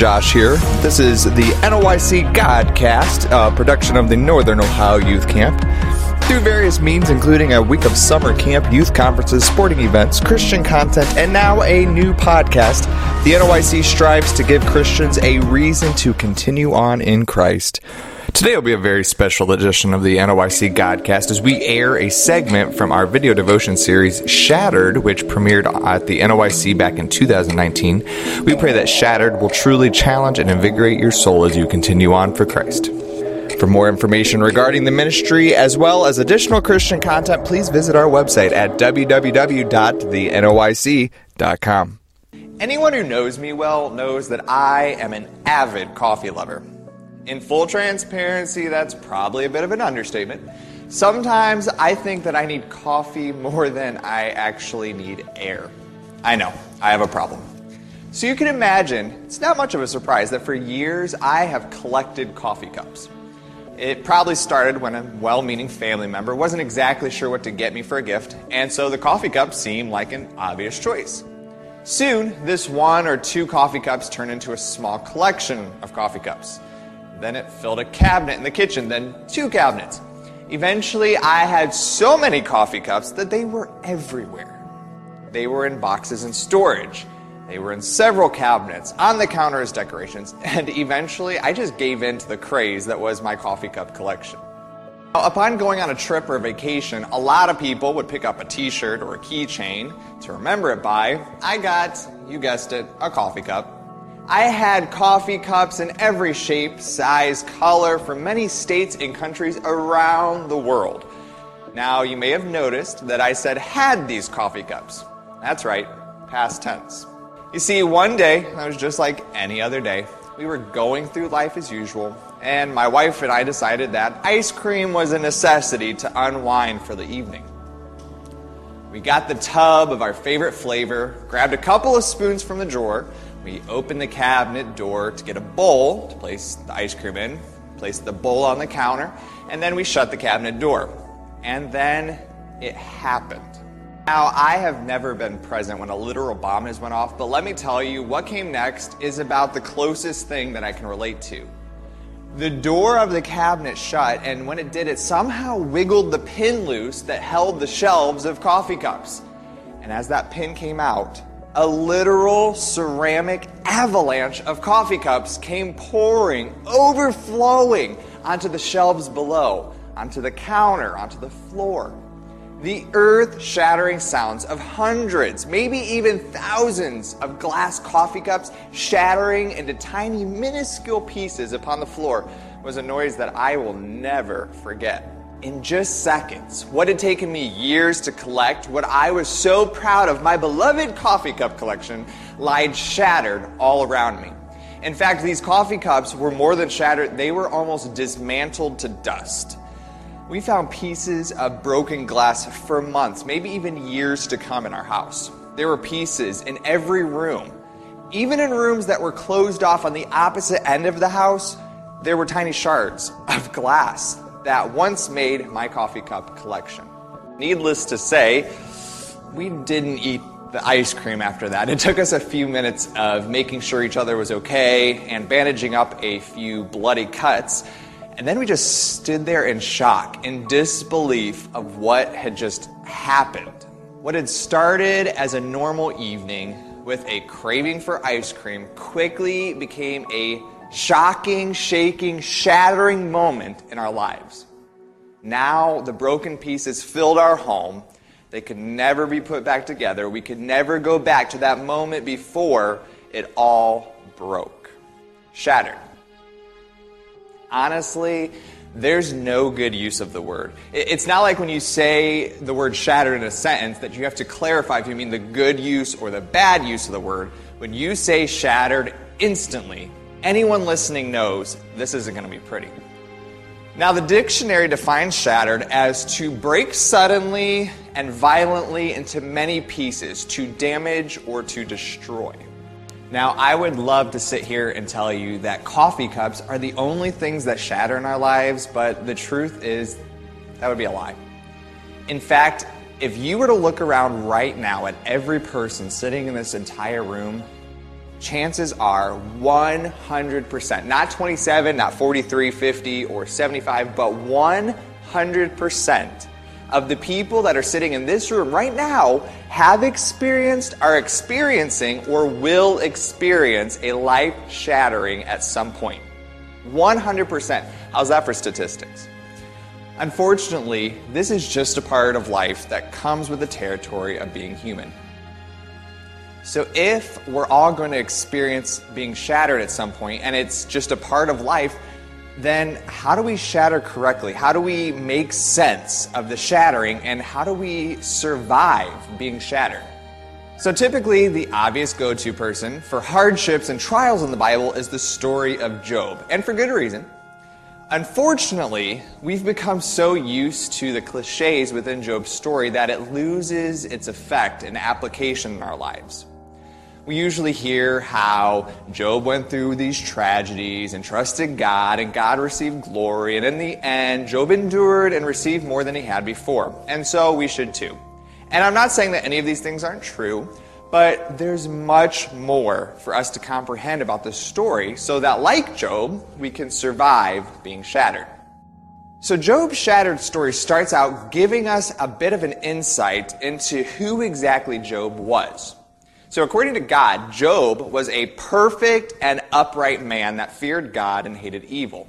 Josh here. This is the NOYC Godcast, a production of the Northern Ohio Youth Camp. Through various means, including a week of summer camp, youth conferences, sporting events, Christian content, and now a new podcast, the NOYC strives to give Christians a reason to continue on in Christ. Today will be a very special edition of the NOYC Godcast as we air a segment from our video devotion series Shattered, which premiered at the NOYC back in 2019. We pray that Shattered will truly challenge and invigorate your soul as you continue on for Christ. For more information regarding the ministry as well as additional Christian content, please visit our website at www.thenoyc.com. Anyone who knows me well knows that I am an avid coffee lover. In full transparency, that's probably a bit of an understatement. Sometimes I think that I need coffee more than I actually need air. I know, I have a problem. So you can imagine, it's not much of a surprise that for years I have collected coffee cups. It probably started when a well meaning family member wasn't exactly sure what to get me for a gift, and so the coffee cup seemed like an obvious choice. Soon, this one or two coffee cups turned into a small collection of coffee cups. Then it filled a cabinet in the kitchen, then two cabinets. Eventually, I had so many coffee cups that they were everywhere. They were in boxes in storage. They were in several cabinets, on the counter as decorations, and eventually I just gave in to the craze that was my coffee cup collection. Now, upon going on a trip or vacation, a lot of people would pick up a t shirt or a keychain to remember it by. I got, you guessed it, a coffee cup. I had coffee cups in every shape, size, color from many states and countries around the world. Now, you may have noticed that I said had these coffee cups. That's right, past tense. You see, one day, I was just like any other day. We were going through life as usual, and my wife and I decided that ice cream was a necessity to unwind for the evening. We got the tub of our favorite flavor, grabbed a couple of spoons from the drawer, we opened the cabinet door to get a bowl to place the ice cream in, placed the bowl on the counter, and then we shut the cabinet door. And then it happened. Now, I have never been present when a literal bomb has went off, but let me tell you, what came next is about the closest thing that I can relate to. The door of the cabinet shut, and when it did, it somehow wiggled the pin loose that held the shelves of coffee cups. And as that pin came out, a literal ceramic avalanche of coffee cups came pouring, overflowing onto the shelves below, onto the counter, onto the floor. The earth shattering sounds of hundreds, maybe even thousands of glass coffee cups shattering into tiny, minuscule pieces upon the floor was a noise that I will never forget in just seconds what had taken me years to collect, what I was so proud of, my beloved coffee cup collection, lied shattered all around me. In fact, these coffee cups were more than shattered, they were almost dismantled to dust. We found pieces of broken glass for months, maybe even years to come in our house. There were pieces in every room. Even in rooms that were closed off on the opposite end of the house, there were tiny shards of glass that once made my coffee cup collection. Needless to say, we didn't eat the ice cream after that. It took us a few minutes of making sure each other was okay and bandaging up a few bloody cuts. And then we just stood there in shock, in disbelief of what had just happened. What had started as a normal evening with a craving for ice cream quickly became a shocking, shaking, shattering moment in our lives. Now the broken pieces filled our home. They could never be put back together. We could never go back to that moment before it all broke. Shattered. Honestly, there's no good use of the word. It's not like when you say the word shattered in a sentence that you have to clarify if you mean the good use or the bad use of the word. When you say shattered, instantly anyone listening knows this isn't going to be pretty. Now, the dictionary defines shattered as to break suddenly and violently into many pieces, to damage or to destroy. Now, I would love to sit here and tell you that coffee cups are the only things that shatter in our lives, but the truth is that would be a lie. In fact, if you were to look around right now at every person sitting in this entire room, chances are 100%, not 27, not 43, 50, or 75, but 100% of the people that are sitting in this room right now have experienced, are experiencing, or will experience a life shattering at some point. 100%. How's that for statistics? Unfortunately, this is just a part of life that comes with the territory of being human. So, if we're all going to experience being shattered at some point, and it's just a part of life, then how do we shatter correctly? How do we make sense of the shattering, and how do we survive being shattered? So, typically, the obvious go to person for hardships and trials in the Bible is the story of Job, and for good reason. Unfortunately, we've become so used to the cliches within Job's story that it loses its effect and application in our lives. We usually hear how Job went through these tragedies and trusted God, and God received glory, and in the end, Job endured and received more than he had before. And so we should too. And I'm not saying that any of these things aren't true, but there's much more for us to comprehend about this story so that, like Job, we can survive being shattered. So, Job's shattered story starts out giving us a bit of an insight into who exactly Job was. So, according to God, Job was a perfect and upright man that feared God and hated evil.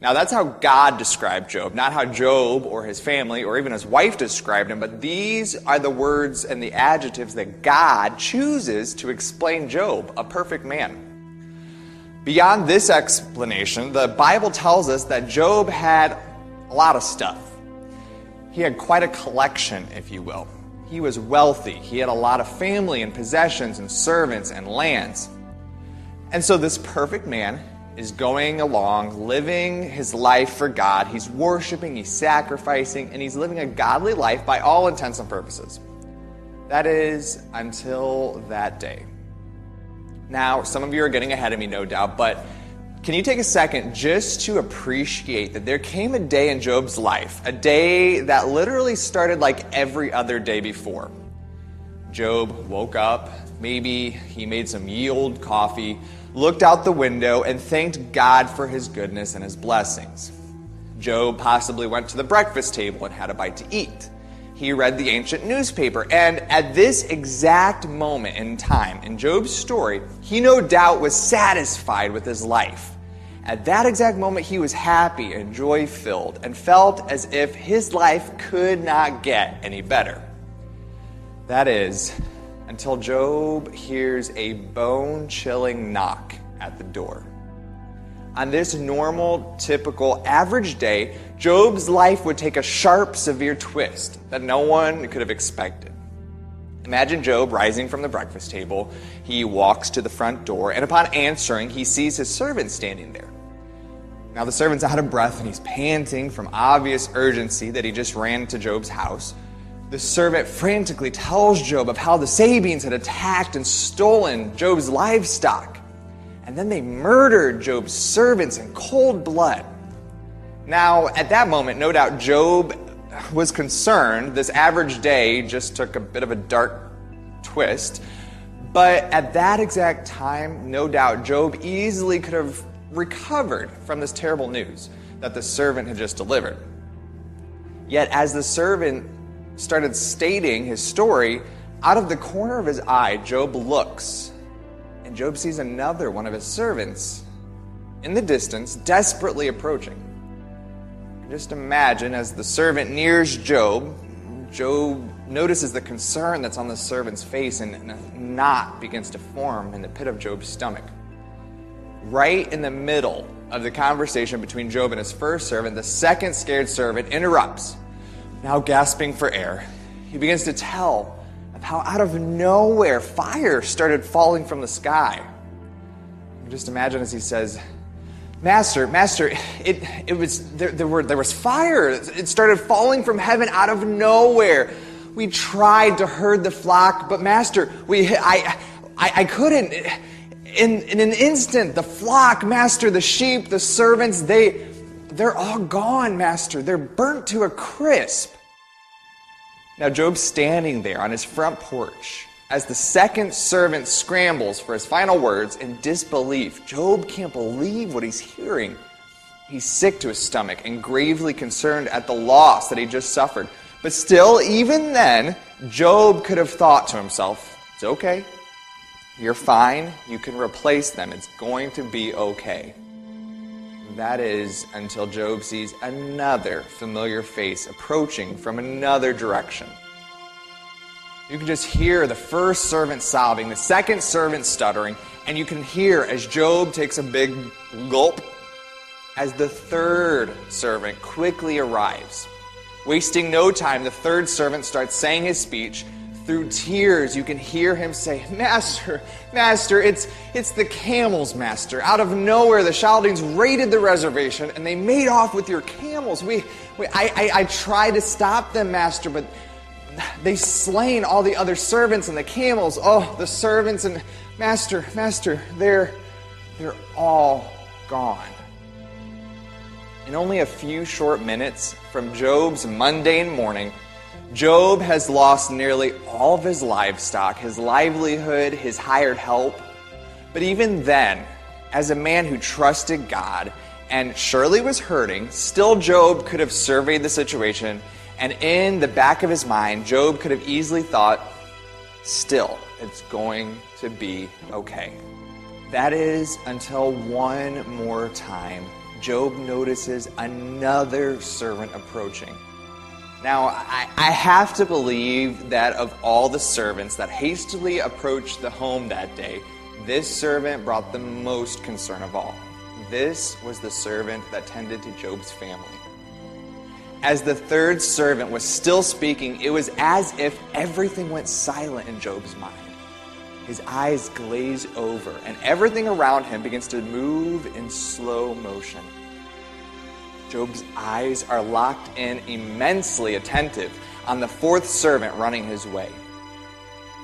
Now, that's how God described Job, not how Job or his family or even his wife described him, but these are the words and the adjectives that God chooses to explain Job, a perfect man. Beyond this explanation, the Bible tells us that Job had a lot of stuff. He had quite a collection, if you will. He was wealthy. He had a lot of family and possessions and servants and lands. And so this perfect man is going along, living his life for God. He's worshiping, he's sacrificing, and he's living a godly life by all intents and purposes. That is until that day. Now, some of you are getting ahead of me, no doubt, but can you take a second just to appreciate that there came a day in Job's life, a day that literally started like every other day before? Job woke up, maybe he made some ye coffee, looked out the window, and thanked God for his goodness and his blessings. Job possibly went to the breakfast table and had a bite to eat. He read the ancient newspaper, and at this exact moment in time in Job's story, he no doubt was satisfied with his life. At that exact moment, he was happy and joy filled and felt as if his life could not get any better. That is, until Job hears a bone chilling knock at the door. On this normal, typical, average day, Job's life would take a sharp, severe twist that no one could have expected. Imagine Job rising from the breakfast table. He walks to the front door, and upon answering, he sees his servant standing there. Now, the servant's out of breath and he's panting from obvious urgency that he just ran to Job's house. The servant frantically tells Job of how the Sabeans had attacked and stolen Job's livestock. And then they murdered Job's servants in cold blood. Now, at that moment, no doubt Job was concerned. This average day just took a bit of a dark twist. But at that exact time, no doubt Job easily could have recovered from this terrible news that the servant had just delivered. Yet, as the servant started stating his story, out of the corner of his eye, Job looks, and Job sees another one of his servants in the distance, desperately approaching. Just imagine as the servant nears Job, Job notices the concern that's on the servant's face, and a knot begins to form in the pit of Job's stomach right in the middle of the conversation between Job and his first servant, the second scared servant interrupts, now gasping for air. He begins to tell of how out of nowhere fire started falling from the sky. Just imagine as he says, Master, Master, it, it was there, there, were, there was fire. It started falling from heaven out of nowhere. We tried to herd the flock, but Master, we I I, I couldn't in, in an instant, the flock, master, the sheep, the servants, they, they're all gone, master. They're burnt to a crisp. Now, Job's standing there on his front porch, As the second servant scrambles for his final words in disbelief, Job can't believe what he's hearing. He's sick to his stomach and gravely concerned at the loss that he just suffered. But still, even then, Job could have thought to himself, It's okay. You're fine. You can replace them. It's going to be okay. That is until Job sees another familiar face approaching from another direction. You can just hear the first servant sobbing, the second servant stuttering, and you can hear as Job takes a big gulp as the third servant quickly arrives. Wasting no time, the third servant starts saying his speech. Through tears, you can hear him say, Master, Master, it's, it's the camels, Master. Out of nowhere, the Chaldeans raided the reservation and they made off with your camels. We, we I, I, I tried to stop them, Master, but they slain all the other servants and the camels. Oh, the servants and Master, Master, they're, they're all gone. In only a few short minutes from Job's mundane morning, Job has lost nearly all of his livestock, his livelihood, his hired help. But even then, as a man who trusted God and surely was hurting, still Job could have surveyed the situation, and in the back of his mind, Job could have easily thought, still, it's going to be okay. That is until one more time Job notices another servant approaching. Now, I, I, have to believe that of all the servants that hastily approached the home that day, this servant brought the most concern of all. This was the servant that tended to Job's family. As the third servant was still speaking, it was as if everything went silent in Job's mind. His eyes glaze over, and everything around him begins to move in slow motion. Job's eyes are locked in, immensely attentive on the fourth servant running his way.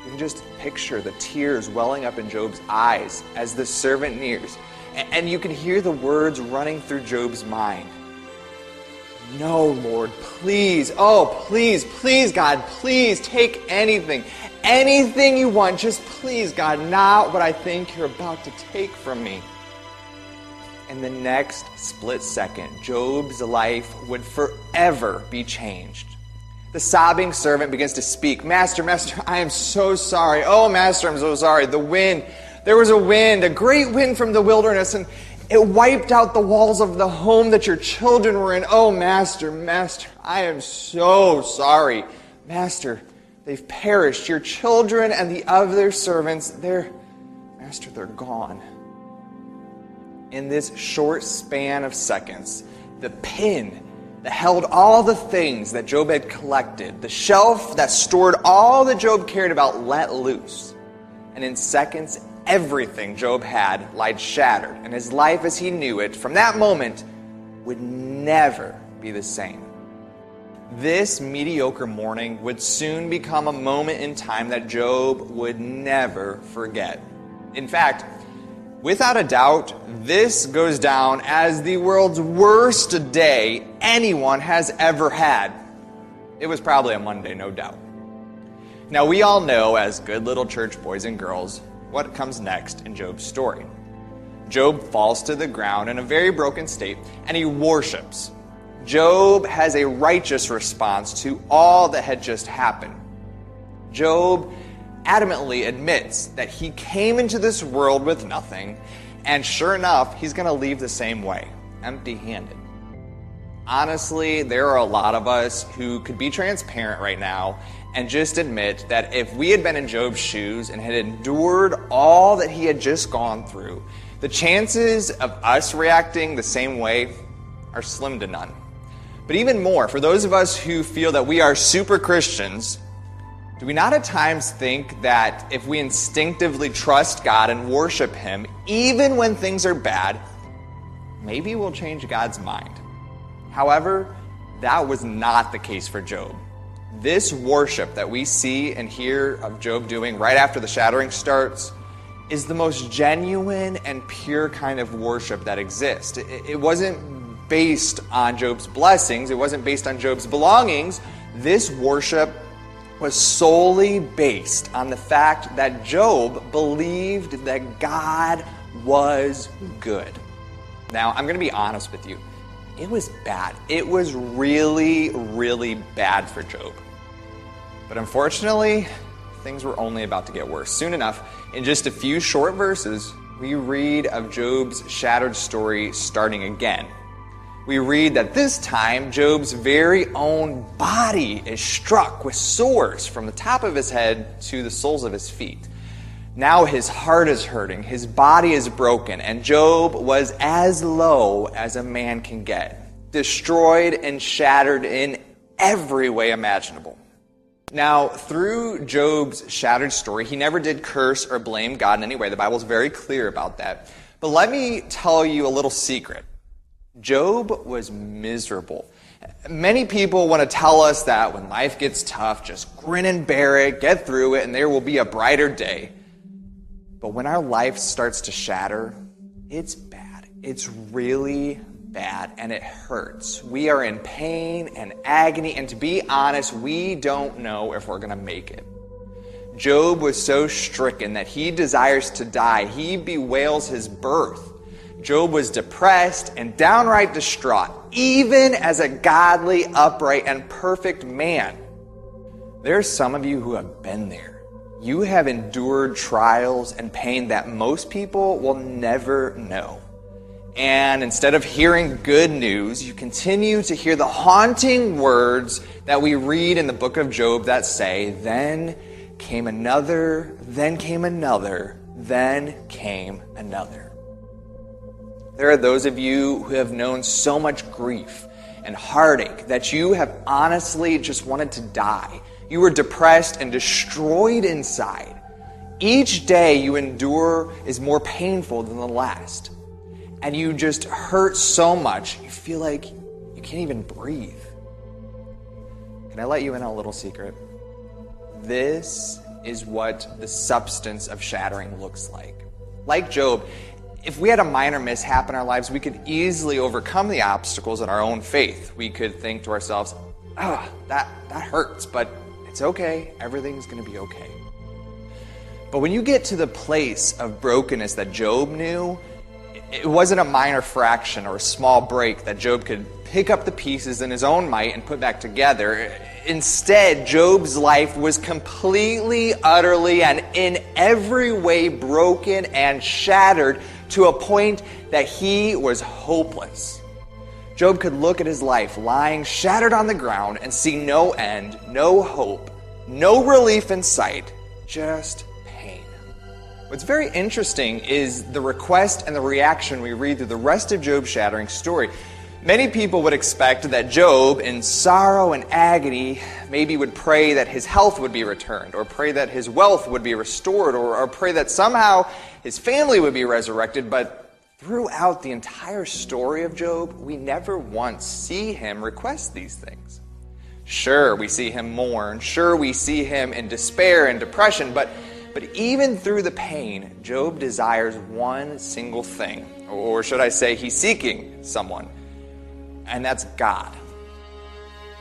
You can just picture the tears welling up in Job's eyes as the servant nears, and you can hear the words running through Job's mind. No, Lord, please, oh, please, please, God, please take anything, anything you want. Just please, God, not what I think you're about to take from me. In the next split second, Job's life would forever be changed. The sobbing servant begins to speak Master, Master, I am so sorry. Oh, Master, I'm so sorry. The wind, there was a wind, a great wind from the wilderness, and it wiped out the walls of the home that your children were in. Oh, Master, Master, I am so sorry. Master, They've perished. Your children and the other servants, they're, Master, they're gone. In this short span of seconds, the pin that held all the things that Job had collected, the shelf that stored all that Job cared about, let loose. And in seconds, everything Job had lied shattered, and his life as he knew it from that moment would never be the same. This mediocre morning would soon become a moment in time that Job would never forget. In fact, without a doubt, this goes down as the world's worst day anyone has ever had. It was probably a Monday, no doubt. Now, we all know, as good little church boys and girls, what comes next in Job's story. Job falls to the ground in a very broken state and he worships Job has a righteous response to all that had just happened. Job adamantly admits that he came into this world with nothing, and sure enough, he's going to leave the same way, empty handed. Honestly, there are a lot of us who could be transparent right now and just admit that if we had been in Job's shoes and had endured all that he had just gone through, the chances of us reacting the same way are slim to none. But even more, for those of us who feel that we are super Christians, do we not at times think that if we instinctively trust God and worship Him, even when things are bad, maybe we'll change God's mind? However, that was not the case for Job. This worship that we see and hear of Job doing right after the shattering starts is the most genuine and pure kind of worship that exists. It, wasn't based on Job's blessings, it wasn't based on Job's belongings. This worship was solely based on the fact that Job believed that God was good. Now, I'm going to be honest with you. It was bad. It was really, really bad for Job. But unfortunately, things were only about to get worse. Soon enough, in just a few short verses, we read of Job's shattered story starting again. We read that this time Job's very own body is struck with sores from the top of his head to the soles of his feet. Now his heart is hurting, his body is broken, and Job was as low as a man can get, destroyed and shattered in every way imaginable. Now, through Job's shattered story, he never did curse or blame God in any way. The Bible's very clear about that. But let me tell you a little secret. Job was miserable. Many people want to tell us that when life gets tough, just grin and bear it, get through it, and there will be a brighter day. But when our life starts to shatter, it's bad. It's really bad and it hurts. We are in pain and agony, and to be honest, we don't know if we're going to make it. Job was so stricken that he desires to die. He bewails his birth. Job was depressed and downright distraught, even as a godly, upright, and perfect man. There are some of you who have been there. You have endured trials and pain that most people will never know. And instead of hearing good news, you continue to hear the haunting words that we read in the book of Job that say, Then came another, then came another, then came another. There are those of you who have known so much grief and heartache that you have honestly just wanted to die. You were depressed and destroyed inside. Each day you endure is more painful than the last and you just hurt so much, you feel like you can't even breathe. Can I let you in on a little secret? This is what the substance of shattering looks like. Like Job, if we had a minor mishap in our lives, we could easily overcome the obstacles in our own faith. We could think to ourselves, ah, that, that hurts, but it's okay. Everything's going to be okay. But when you get to the place of brokenness that Job knew, it wasn't a minor fraction or a small break that Job could pick up the pieces in his own might and put back together. Instead, Job's life was completely, utterly, and in every way broken and shattered to a point that he was hopeless. Job could look at his life lying shattered on the ground and see no end, no hope, no relief in sight, just pain. What's very interesting is the request and the reaction we read through the rest of Job's shattering story. Many people would expect that Job, in sorrow and agony, maybe would pray that his health would be returned, or pray that his wealth would be restored, or, or pray that somehow his family would be resurrected. But throughout the entire story of Job, we never once see him request these things. Sure, we see him mourn. Sure, we see him in despair and depression, but but even through the pain, Job desires one single thing. Or should I say, he's seeking someone, and that's God.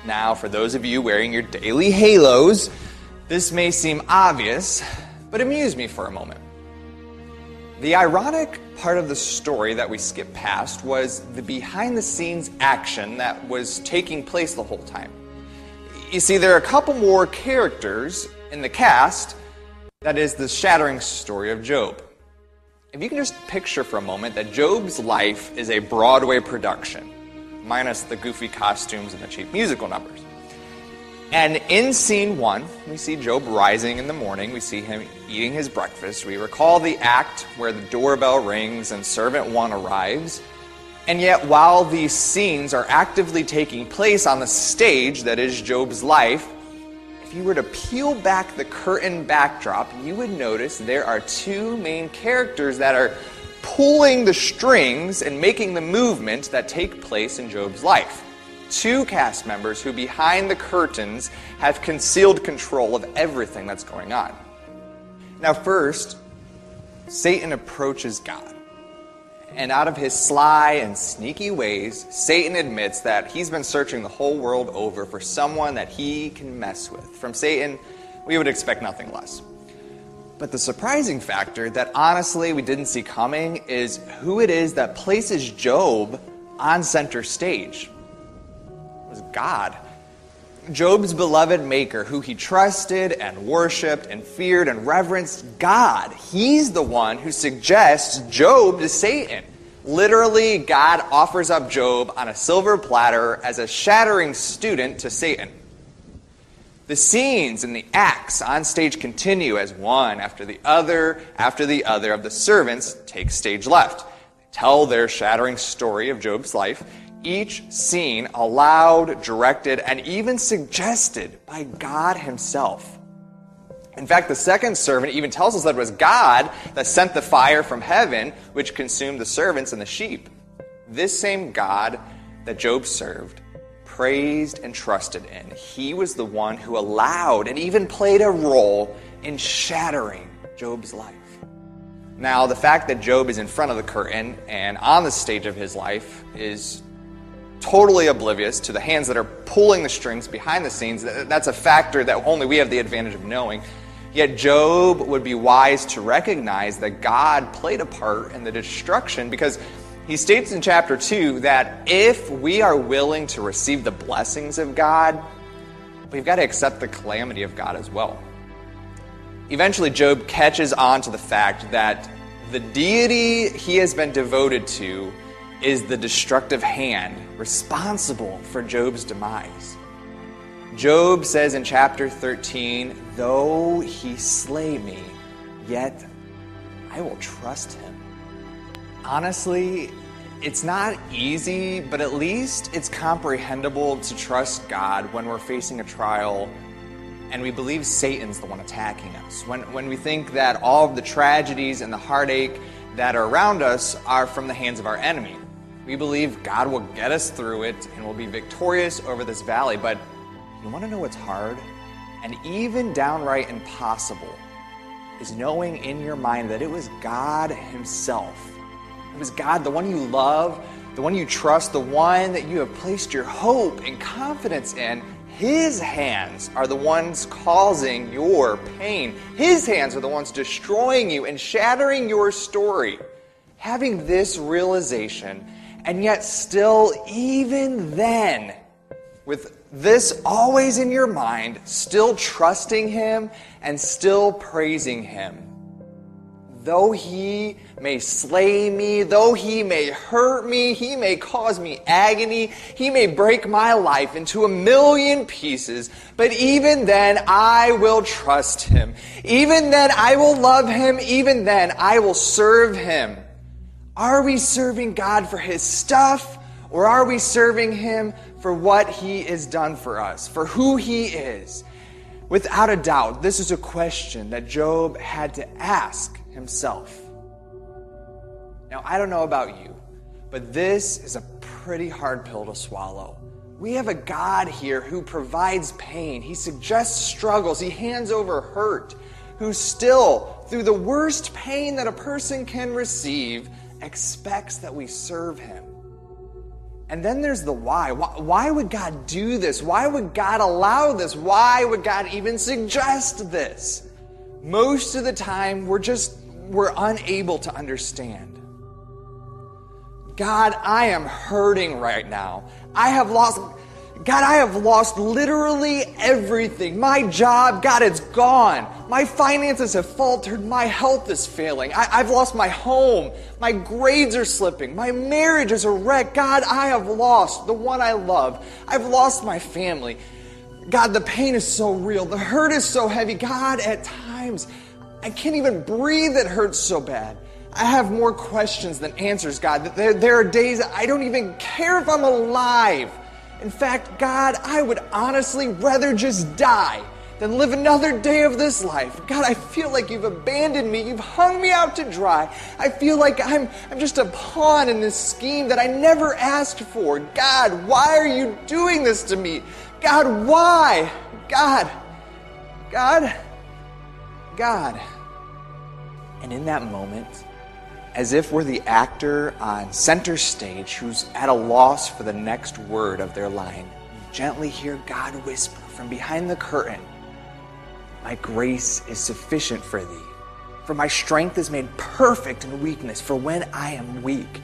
Now, for those of you wearing your daily halos, this may seem obvious, but amuse me for a moment. The ironic part of the story that we skip past was the behind the scenes action that was taking place the whole time. You see, there are a couple more characters in the cast that is the shattering story of Job. If you can just picture for a moment that Job's life is a Broadway production, minus the goofy costumes and the cheap musical numbers. And in scene one, we see Job rising in the morning. We see him eating his breakfast. We recall the act where the doorbell rings and servant one arrives. And yet, while these scenes are actively taking place on the stage that is Job's life, if you were to peel back the curtain backdrop, you would notice there are two main characters that are pulling the strings and making the movement that take place in Job's life. Two cast members who, behind the curtains, have concealed control of everything that's going on. Now, first, Satan approaches God. And out of his sly and sneaky ways, Satan admits that he's been searching the whole world over for someone that he can mess with. From Satan, we would expect nothing less. But the surprising factor that honestly we didn't see coming is who it is that places Job on center stage. It was God. Job's beloved maker, who he trusted and worshiped and feared and reverenced, God. He's the one who suggests Job to Satan. Literally, God offers up Job on a silver platter as a shattering student to Satan. The scenes and the acts on stage continue as one after the other after the other of the servants take stage left. They tell their shattering story of Job's life, each scene allowed, directed, and even suggested by God Himself. In fact, the second servant even tells us that it was God that sent the fire from heaven, which consumed the servants and the sheep. This same God that Job served praised and trusted in. He was the one who allowed and even played a role in shattering Job's life. Now, the fact that Job is in front of the curtain and on the stage of his life is totally oblivious to the hands that are pulling the strings behind the scenes. That's a factor that only we have the advantage of knowing. Yet Job would be wise to recognize that God played a part in the destruction because he states in chapter 2 that if we are willing to receive the blessings of God, we've got to accept the calamity of God as well. Eventually, Job catches on to the fact that the deity he has been devoted to is the destructive hand responsible for Job's demise. Job says in chapter 13, Though he slay me, yet I will trust him honestly, it's not easy, but at least it's comprehensible to trust God when we're facing a trial and we believe Satan's the one attacking us. When, when we think that all of the tragedies and the heartache that are around us are from the hands of our enemy. We believe God will get us through it and will be victorious over this valley. But you want to know what's hard and even downright impossible is knowing in your mind that it was God Himself it was God, the one you love, the one you trust, the one that you have placed your hope and confidence in. His hands are the ones causing your pain. His hands are the ones destroying you and shattering your story. Having this realization, and yet still, even then, with this always in your mind, still trusting Him and still praising Him Though he may slay me, though he may hurt me, he may cause me agony, he may break my life into a million pieces, but even then I will trust him. Even then I will love him, even then I will serve him. Are we serving God for his stuff, or are we serving him for what he has done for us, for who he is? Without a doubt, this is a question that Job had to ask himself. Now, I don't know about you, but this is a pretty hard pill to swallow. We have a God here who provides pain. He suggests struggles. He hands over hurt. Who still, through the worst pain that a person can receive, expects that we serve him. And then there's the why. why. Would God do this? Why would God allow this? Why would God even suggest this? Most of the time, we're just we're unable to understand. God, I am hurting right now. I have lost, God, I have lost literally everything. My job, God, it's gone. My finances have faltered. My health is failing. I, have lost my home. My grades are slipping. My marriage is a wreck. God, I have lost the one I love. I've lost my family. God, the pain is so real. The hurt is so heavy. God, at times, I can't even breathe, it hurts so bad. I have more questions than answers, God. There, there are days I don't even care if I'm alive. In fact, God, I would honestly rather just die than live another day of this life. God, I feel like you've abandoned me. You've hung me out to dry. I feel like I'm, I'm just a pawn in this scheme that I never asked for. God, why are you doing this to me? God, why? God, God, God. And in that moment, as if we're the actor on center stage who's at a loss for the next word of their line. Gently hear God whisper from behind the curtain My grace is sufficient for thee, for my strength is made perfect in weakness. For when I am weak,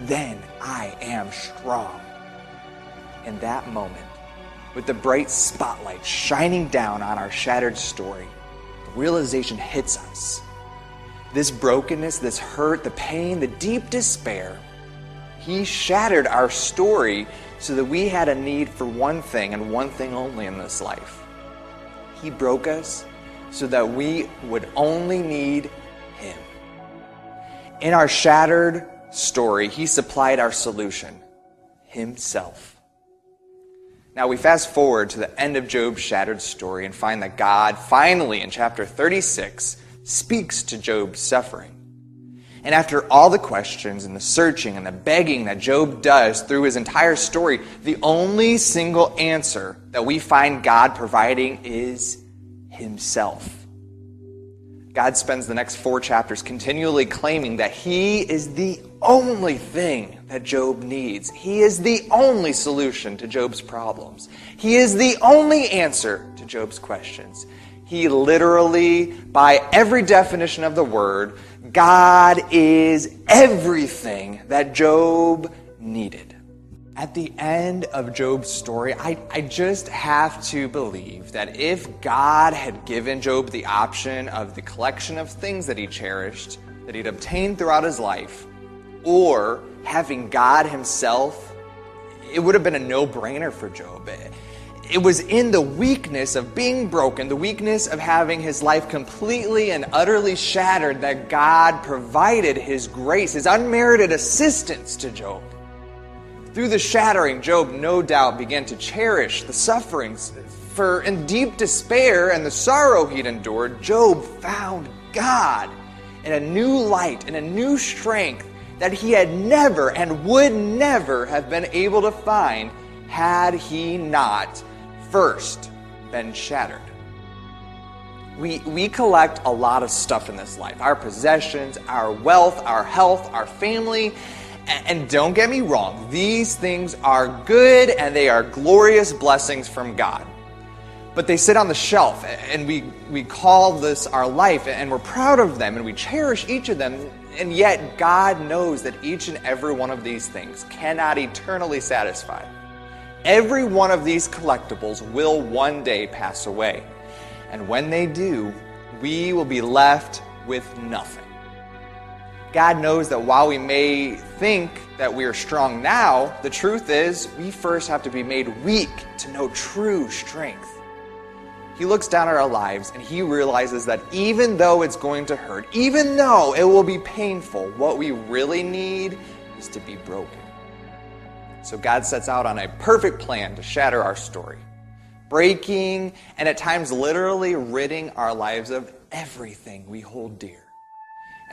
then I am strong. In that moment, with the bright spotlight shining down on our shattered story, the realization hits us. This brokenness, this hurt, the pain, the deep despair, He shattered our story so that we had a need for one thing and one thing only in this life. He broke us so that we would only need Him. In our shattered story, He supplied our solution Himself. Now we fast forward to the end of Job's shattered story and find that God finally, in chapter 36, speaks to Job's suffering. And after all the questions and the searching and the begging that Job does through his entire story, the only single answer that we find God providing is Himself. God spends the next four chapters continually claiming that He is the only thing that Job needs. He is the only solution to Job's problems. He is the only answer to Job's questions. He literally, by every definition of the word, God is everything that Job needed. At the end of Job's story, I, I just have to believe that if God had given Job the option of the collection of things that he cherished, that he'd obtained throughout his life, or having God himself, it would have been a no brainer for Job. It was in the weakness of being broken, the weakness of having his life completely and utterly shattered, that God provided his grace, his unmerited assistance to Job. Through the shattering, Job no doubt began to cherish the sufferings. For in deep despair and the sorrow he'd endured, Job found God in a new light, and a new strength that he had never and would never have been able to find had he not first been shattered. We, we collect a lot of stuff in this life our possessions, our wealth, our health, our family, and don't get me wrong, these things are good and they are glorious blessings from God. But they sit on the shelf and we, we call this our life and we're proud of them and we cherish each of them. And yet, God knows that each and every one of these things cannot eternally satisfy. Every one of these collectibles will one day pass away. And when they do, we will be left with nothing. God knows that while we may think that we are strong now, the truth is we first have to be made weak to know true strength. He looks down at our lives and he realizes that even though it's going to hurt, even though it will be painful, what we really need is to be broken. So God sets out on a perfect plan to shatter our story, breaking and at times literally ridding our lives of everything we hold dear.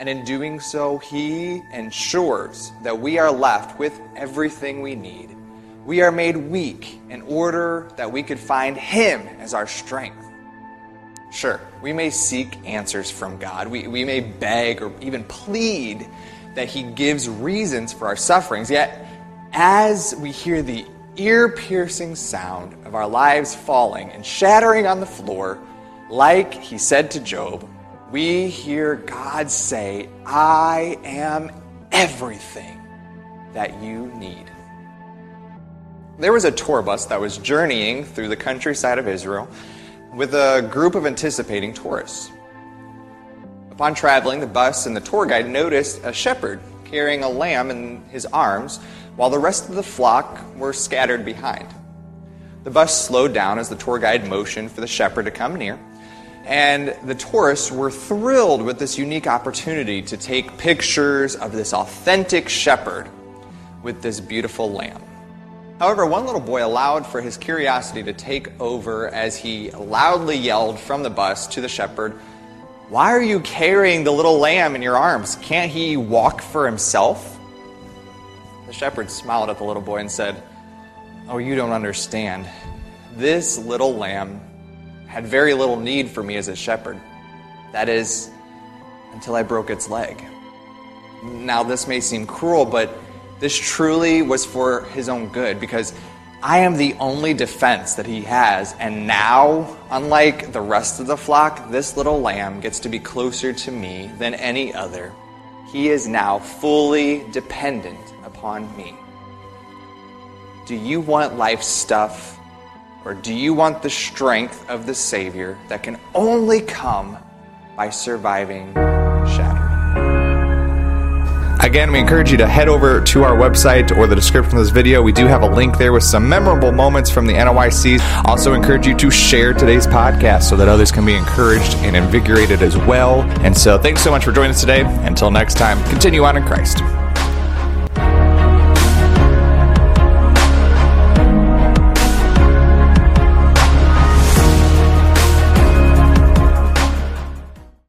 And in doing so, He ensures that we are left with everything we need. We are made weak in order that we could find Him as our strength. Sure, we may seek answers from God. We, we may beg or even plead that He gives reasons for our sufferings. Yet, as we hear the ear piercing sound of our lives falling and shattering on the floor, like He said to Job, we hear God say, I am everything that you need. There was a tour bus that was journeying through the countryside of Israel with a group of anticipating tourists. Upon traveling, the bus and the tour guide noticed a shepherd carrying a lamb in his arms while the rest of the flock were scattered behind. The bus slowed down as the tour guide motioned for the shepherd to come near. And the tourists were thrilled with this unique opportunity to take pictures of this authentic shepherd with this beautiful lamb. However, one little boy allowed for his curiosity to take over as he loudly yelled from the bus to the shepherd, Why are you carrying the little lamb in your arms? Can't he walk for himself? The shepherd smiled at the little boy and said, Oh, you don't understand. This little lamb had very little need for me as a shepherd. That is, until I broke its leg. Now, this may seem cruel, but this truly was for his own good because I am the only defense that he has. And now, unlike the rest of the flock, this little lamb gets to be closer to me than any other. He is now fully dependent upon me. Do you want life stuff? Or do you want the strength of the Savior that can only come by surviving shattering? Again, we encourage you to head over to our website or the description of this video. We do have a link there with some memorable moments from the NOYC. Also, encourage you to share today's podcast so that others can be encouraged and invigorated as well. And so, thanks so much for joining us today. Until next time, continue on in Christ.